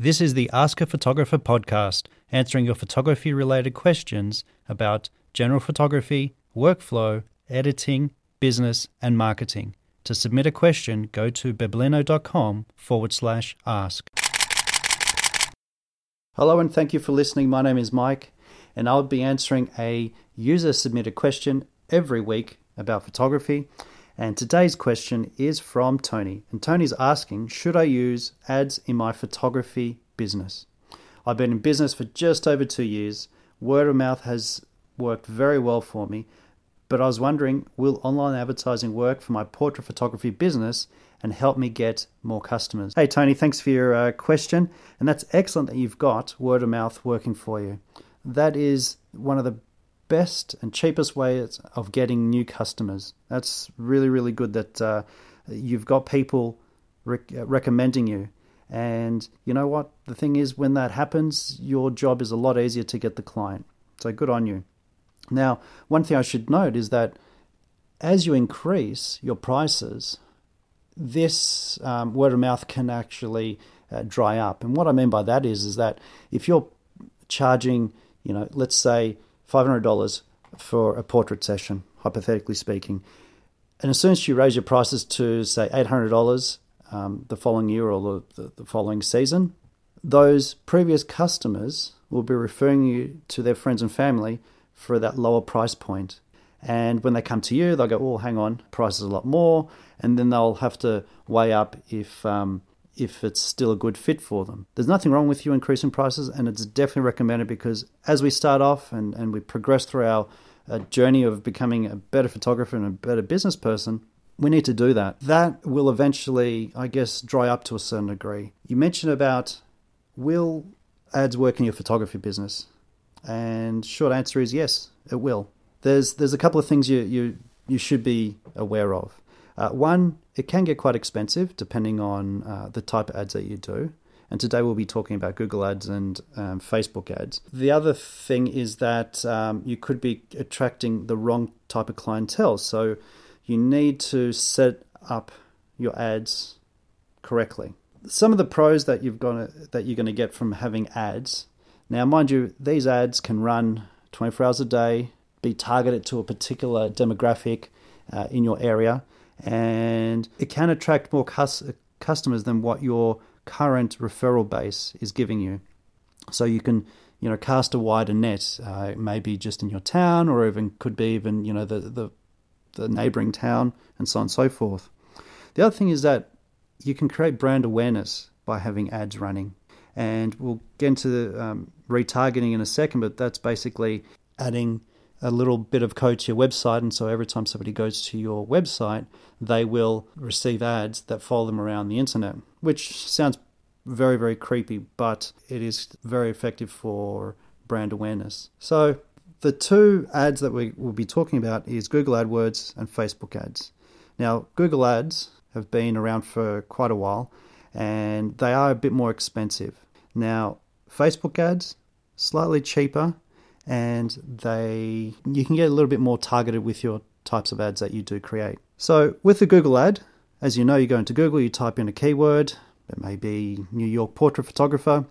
This is the Ask a Photographer podcast, answering your photography related questions about general photography, workflow, editing, business, and marketing. To submit a question, go to bebleno.com forward slash ask. Hello, and thank you for listening. My name is Mike, and I'll be answering a user submitted question every week about photography. And today's question is from Tony. And Tony's asking Should I use ads in my photography business? I've been in business for just over two years. Word of mouth has worked very well for me. But I was wondering will online advertising work for my portrait photography business and help me get more customers? Hey, Tony, thanks for your uh, question. And that's excellent that you've got word of mouth working for you. That is one of the best and cheapest way of getting new customers. That's really, really good that uh, you've got people rec- recommending you. And you know what? The thing is, when that happens, your job is a lot easier to get the client. So good on you. Now, one thing I should note is that as you increase your prices, this um, word of mouth can actually uh, dry up. And what I mean by that is, is that if you're charging, you know, let's say $500 for a portrait session, hypothetically speaking. And as soon as you raise your prices to, say, $800 um, the following year or the, the following season, those previous customers will be referring you to their friends and family for that lower price point. And when they come to you, they'll go, "Oh, hang on, price is a lot more," and then they'll have to weigh up if um, if it's still a good fit for them. There's nothing wrong with you increasing prices, and it's definitely recommended because as we start off and, and we progress through our uh, journey of becoming a better photographer and a better business person, we need to do that. That will eventually, I guess, dry up to a certain degree. You mentioned about will ads work in your photography business? And short answer is yes, it will. There's there's a couple of things you you you should be aware of. Uh, one, it can get quite expensive depending on uh, the type of ads that you do. And today we'll be talking about Google Ads and um, Facebook ads. The other thing is that um, you could be attracting the wrong type of clientele. So you need to set up your ads correctly. Some of the pros that you've got that you're going to get from having ads. Now, mind you, these ads can run 24 hours a day, be targeted to a particular demographic uh, in your area and it can attract more cus- customers than what your current referral base is giving you. So you can, you know, cast a wider net, uh, maybe just in your town, or even could be even, you know, the the, the neighboring town, and so on and so forth. The other thing is that you can create brand awareness by having ads running, and we'll get into um, retargeting in a second. But that's basically adding a little bit of code to your website, and so every time somebody goes to your website, they will receive ads that follow them around the internet, which sounds very, very creepy, but it is very effective for brand awareness. So, the two ads that we will be talking about is Google AdWords and Facebook ads. Now, Google Ads have been around for quite a while and they are a bit more expensive. Now, Facebook ads slightly cheaper and they you can get a little bit more targeted with your types of ads that you do create. So with the Google ad, as you know, you go into Google, you type in a keyword, it may be New York portrait photographer,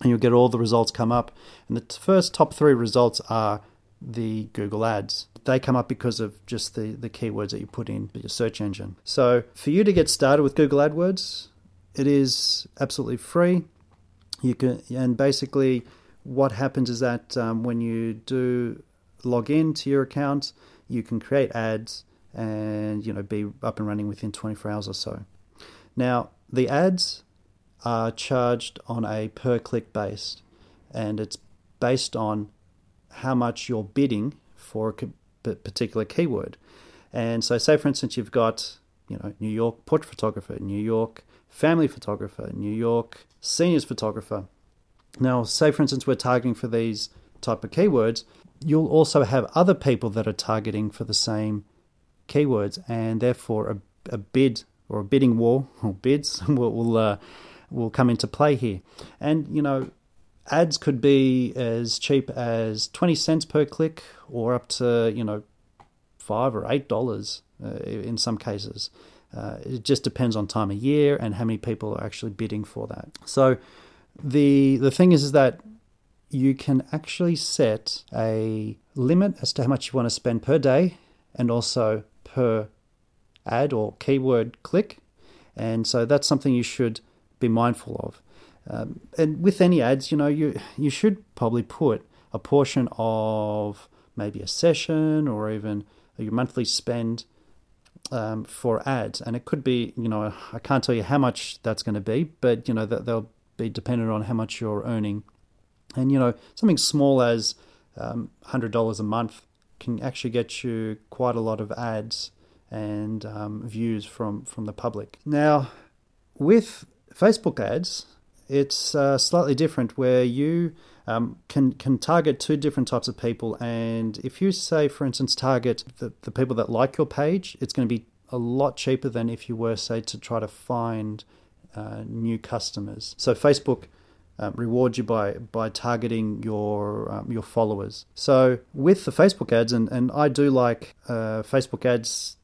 and you'll get all the results come up. And the first top three results are the Google ads. They come up because of just the, the keywords that you put in your search engine. So for you to get started with Google AdWords, it is absolutely free. You can and basically what happens is that um, when you do log in to your account, you can create ads and you know be up and running within 24 hours or so. Now the ads are charged on a per click base, and it's based on how much you're bidding for a particular keyword. And so, say for instance, you've got you know New York portrait photographer, New York family photographer, New York seniors photographer now, say for instance, we're targeting for these type of keywords, you'll also have other people that are targeting for the same keywords, and therefore a, a bid or a bidding war or bids will will, uh, will come into play here. And you know, ads could be as cheap as twenty cents per click, or up to you know five or eight dollars uh, in some cases. Uh, it just depends on time of year and how many people are actually bidding for that. So the the thing is, is that you can actually set a limit as to how much you want to spend per day and also per ad or keyword click. And so that's something you should be mindful of. Um, and with any ads, you know, you you should probably put a portion of maybe a session or even your monthly spend um, for ads, and it could be, you know, I can't tell you how much that's going to be, but you know they'll be dependent on how much you're earning, and you know something small as um, hundred dollars a month can actually get you quite a lot of ads and um, views from from the public. Now, with Facebook ads, it's uh, slightly different where you um, can can target two different types of people. And if you say, for instance, target the, the people that like your page, it's going to be a lot cheaper than if you were, say, to try to find uh, new customers. So Facebook um, rewards you by by targeting your um, your followers. So with the Facebook ads, and, and I do like uh, Facebook ads.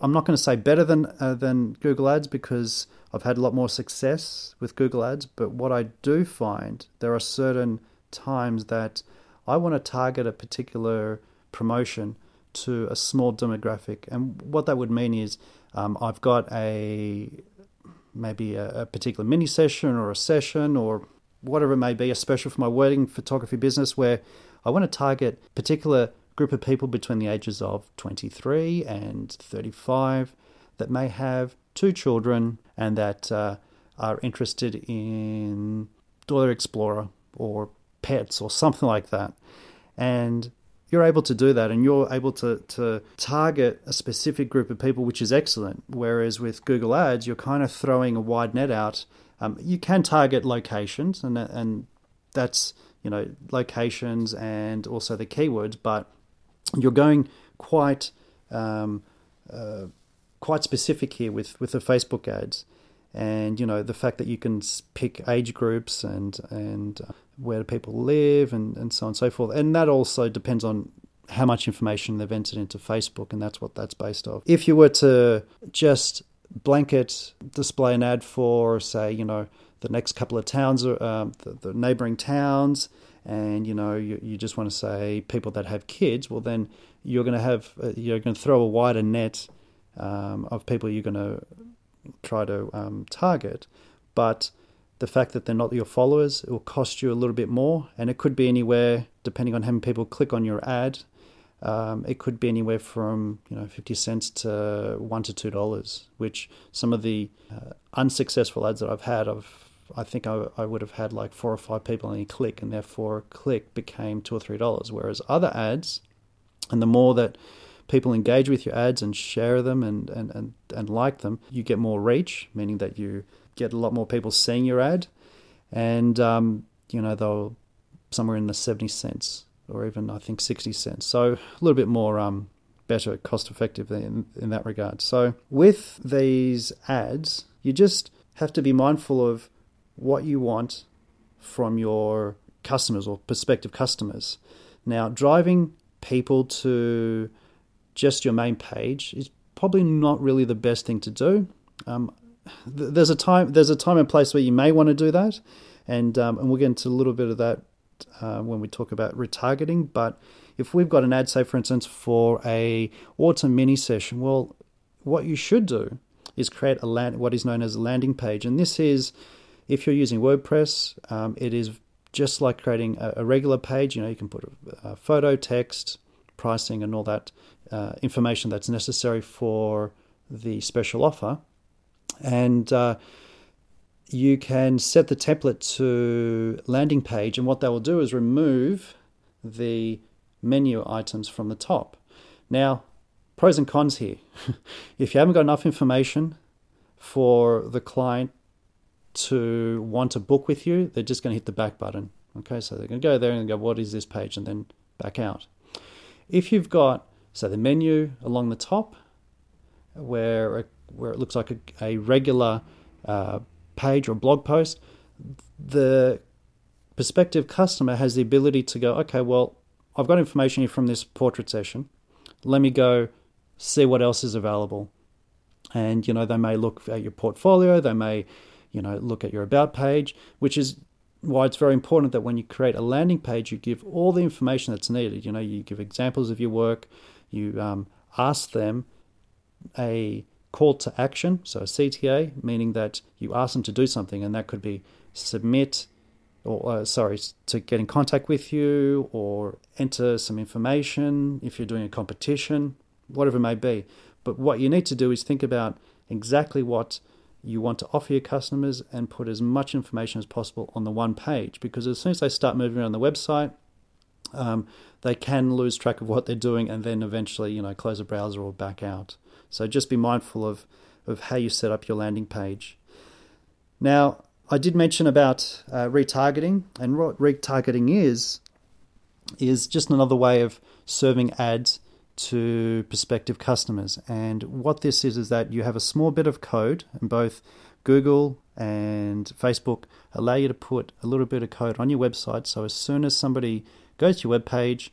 I'm not going to say better than uh, than Google Ads because I've had a lot more success with Google Ads, but what I do find there are certain times that I want to target a particular promotion to a small demographic, and what that would mean is um, I've got a maybe a, a particular mini session or a session or whatever it may be, a special for my wedding photography business where I want to target particular group of people between the ages of 23 and 35 that may have two children and that uh, are interested in Dora the Explorer or pets or something like that. And you're able to do that and you're able to, to target a specific group of people, which is excellent. Whereas with Google Ads, you're kind of throwing a wide net out. Um, you can target locations, and, and that's you know locations and also the keywords, but you're going quite um, uh, quite specific here with with the Facebook ads, and you know the fact that you can pick age groups and and uh, where people live and and so on and so forth, and that also depends on how much information they've entered into Facebook, and that's what that's based off. If you were to just blanket display an ad for, say, you know, the next couple of towns, um, the, the neighboring towns, and you know you, you just want to say people that have kids, well then you're going to have uh, you're going to throw a wider net um, of people you're going to try to um, target. But the fact that they're not your followers, it will cost you a little bit more, and it could be anywhere depending on how many people click on your ad. Um, it could be anywhere from you know fifty cents to one to two dollars. Which some of the uh, unsuccessful ads that I've had, I've I think I, I would have had like four or five people on a click, and therefore a click became two or three dollars. Whereas other ads, and the more that people engage with your ads and share them and, and, and, and like them, you get more reach, meaning that you get a lot more people seeing your ad. And, um, you know, they'll somewhere in the 70 cents or even, I think, 60 cents. So a little bit more um, better, cost effective in, in that regard. So with these ads, you just have to be mindful of what you want from your customers or prospective customers. Now, driving people to just your main page is probably not really the best thing to do. Um, th- there's a time there's a time and place where you may want to do that, and um, and we'll get into a little bit of that uh, when we talk about retargeting. But if we've got an ad, say for instance, for a autumn mini session, well, what you should do is create a land, what is known as a landing page, and this is if you're using WordPress, um, it is just like creating a, a, regular page. You know, you can put a, a photo, text, pricing, and all that uh, information that's necessary for the special offer. And uh, you can set the template to landing page, and what that will do is remove the menu items from the top. Now, pros and cons here. if you haven't got enough information for the client to want to book with you, they're just going to hit the back button. Okay, so they're going to go there and go, What is this page? and then back out. If you've got so the menu along the top, where where it looks like a, a regular uh, page or blog post, the prospective customer has the ability to go, okay, well, I've got information here from this portrait session. Let me go see what else is available. And you know, they may look at your portfolio, they may, you know, look at your about page, which is why it's very important that when you create a landing page, you give all the information that's needed. You know, you give examples of your work, you um, ask them a call to action, so a CTA, meaning that you ask them to do something, and that could be submit, or uh, sorry, to get in contact with you, or enter some information if you're doing a competition, whatever it may be. But what you need to do is think about exactly what you want to offer your customers and put as much information as possible on the one page because as soon as they start moving around the website, um, they can lose track of what they're doing and then eventually, you know, close the browser or back out. So just be mindful of, of how you set up your landing page. Now, I did mention about uh, retargeting, and what retargeting is, is just another way of serving ads to prospective customers. And what this is is that you have a small bit of code, and both Google and Facebook allow you to put a little bit of code on your website. So as soon as somebody goes to your web page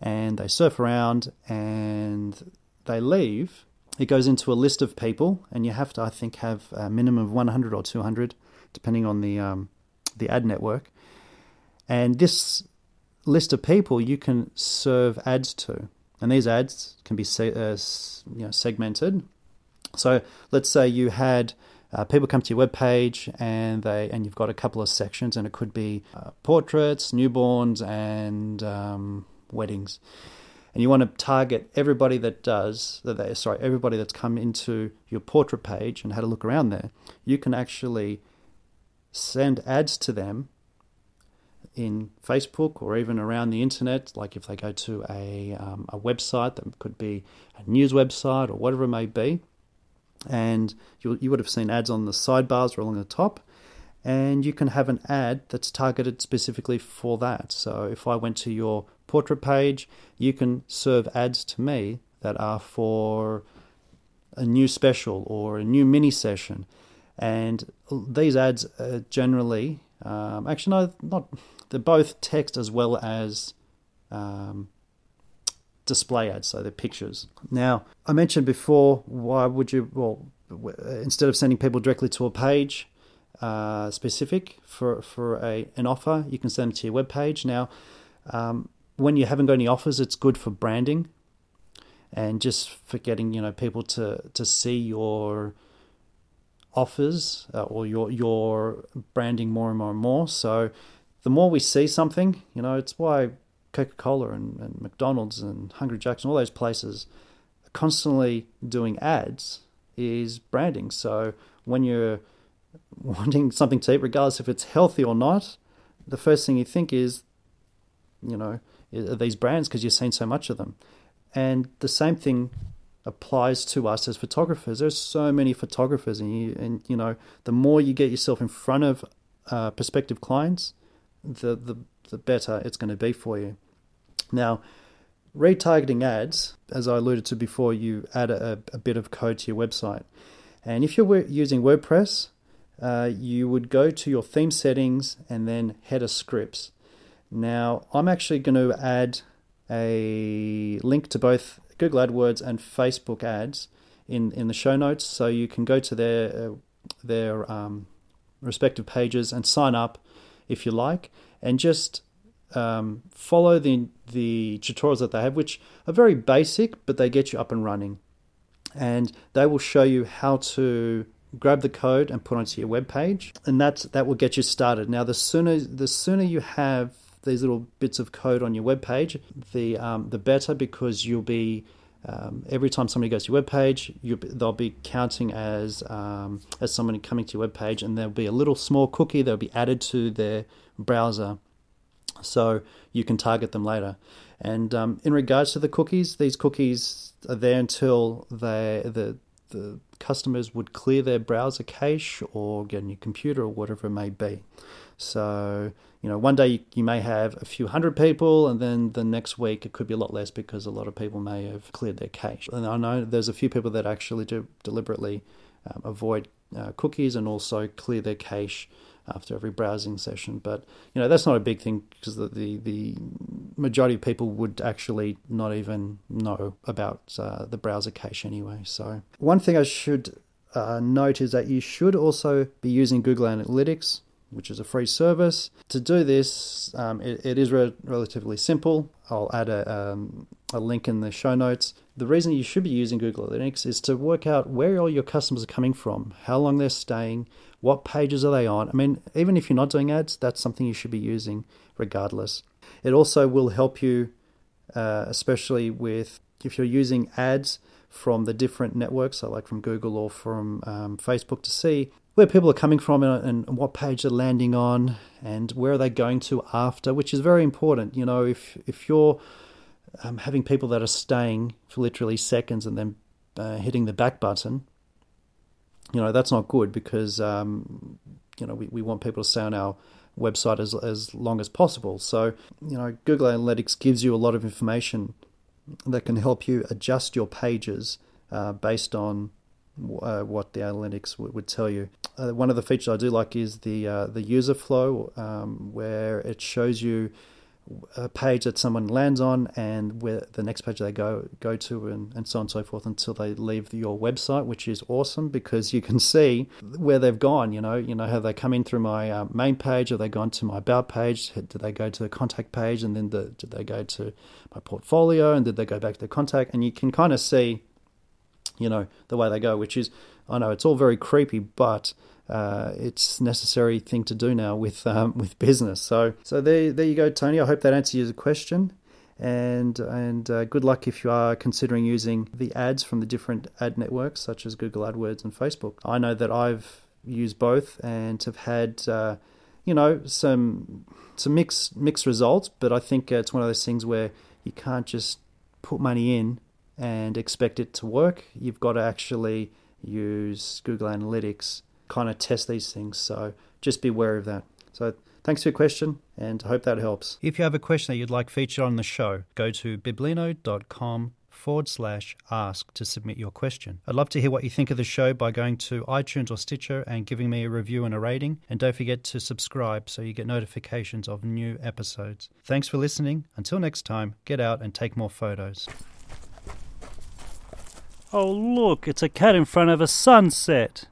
and they surf around and they leave, it goes into a list of people, and you have to, I think, have a minimum of 100 or 200, depending on the um, the ad network. And this list of people you can serve ads to and these ads can be uh, you know, segmented. So let's say you had uh, people come to your web page and they and you've got a couple of sections, and it could be uh, portraits, newborns, and um, weddings. And you want to target everybody that does that. They, sorry, everybody that's come into your portrait page and had a look around there. You can actually send ads to them in Facebook or even around the internet, like if they go to a, um, a website that could be a news website or whatever it may be, and you, you would have seen ads on the sidebars or along the top, and you can have an ad that's targeted specifically for that. So if I went to your portrait page, you can serve ads to me that are for a new special or a new mini session. And these ads are generally, um, actually, no, not they're both text as well as um, display ads, so they're pictures. Now, I mentioned before, why would you, well, instead of sending people directly to a page uh, specific for, for a, an offer, you can send them to your web page. Now, um, when you haven't got any offers, it's good for branding and just for getting you know people to, to see your offers uh, or your your branding more and more and more. So the more we see something, you know, it's why Coca Cola and, and, McDonald's and Hungry Jack's and all those places are constantly doing ads is branding. So when you're wanting something to eat, regardless if it's healthy or not, the first thing you think is, you know, these brands because you've seen so much of them. And the same thing applies to us as photographers. There's so many photographers, and you and you know, the more you get yourself in front of uh, prospective clients, the, the, the better it's going to be for you. Now, retargeting ads, as I alluded to before, you add a, a bit of code to your website. And if you're using WordPress, uh, you would go to your theme settings and then header scripts. Now, I'm actually going to add a link to both Google AdWords and Facebook ads in, in the show notes, so you can go to their uh, their um, respective pages and sign up if you like, and just um, follow the the tutorials that they have, which are very basic, but they get you up and running. And they will show you how to grab the code and put onto your web page, and that's that will get you started. Now, the sooner the sooner you have these little bits of code on your web page, the um, the better because you'll be um, every time somebody goes to your web page, they'll be counting as um, as somebody coming to your web page, and there'll be a little small cookie that'll be added to their browser, so you can target them later. And um, in regards to the cookies, these cookies are there until they the the customers would clear their browser cache or get a new computer or whatever it may be. So you know, one day you, you, may have a few hundred people, and then the next week it could be a lot less because a lot of people may have cleared their cache. And I know there's a few people that actually do deliberately um, avoid uh, cookies and also clear their cache after every browsing session. But you know that's not a big thing because the, the, the majority of people would actually not even know about uh, the browser cache anyway. So one thing I should uh, note is that you should also be using Google Analytics which is a free service. To do this, um, it, it is re- relatively simple. I'll add a, um, a link in the show notes. The reason you should be using Google Analytics is to work out where all your customers are coming from, how long they're staying, what pages are they on. I mean, even if you're not doing ads, that's something you should be using regardless. It also will help you, uh, especially with if you're using ads from the different networks, so like from Google or from um, Facebook, to see where people are coming from and, and, what page they're landing on and where are they going to after, which is very important. You know, if if you're um, having people that are staying for literally seconds and then uh, hitting the back button, you know that's not good because um, you know we, we want people to stay on our website as as long as possible. So you know Google Analytics gives you a lot of information that can help you adjust your pages uh, based on uh, what the analytics w- would tell you. Uh, one of the features I do like is the uh, the user flow, um, where it shows you a page that someone lands on and where the next page they go go to and, and so on and so forth until they leave your website which is awesome because you can see where they've gone you know you know have they come in through my uh, main page? Have they gone to my about page? Did they go to the contact page? And then the, did they go to my portfolio? And did they go back to the contact? And you can kind of see you know the way they go which is i know it's all very creepy but uh, it's necessary thing to do now with um, with business. So so there there you go, Tony. I hope that answers your question. And and uh, good luck if you are considering using the ads from the different ad networks such as Google AdWords and Facebook. I know that I've used both and have had uh, you know some some mixed mixed results, but I think it's one of those things where you can't just put money in and expect it to work. You've got to actually use Google Analytics kind of test these things. So just be aware of that. So thanks for your question and hope that helps. If you have a question that you'd like featured on the show, go to biblino.com forward slash ask to submit your question. I'd love to hear what you think of the show by going to iTunes or Stitcher and giving me a review and a rating. And don't forget to subscribe so you get notifications of new episodes. Thanks for listening. Until next time, get out and take more photos. Oh, look, it's a cat in front of a sunset.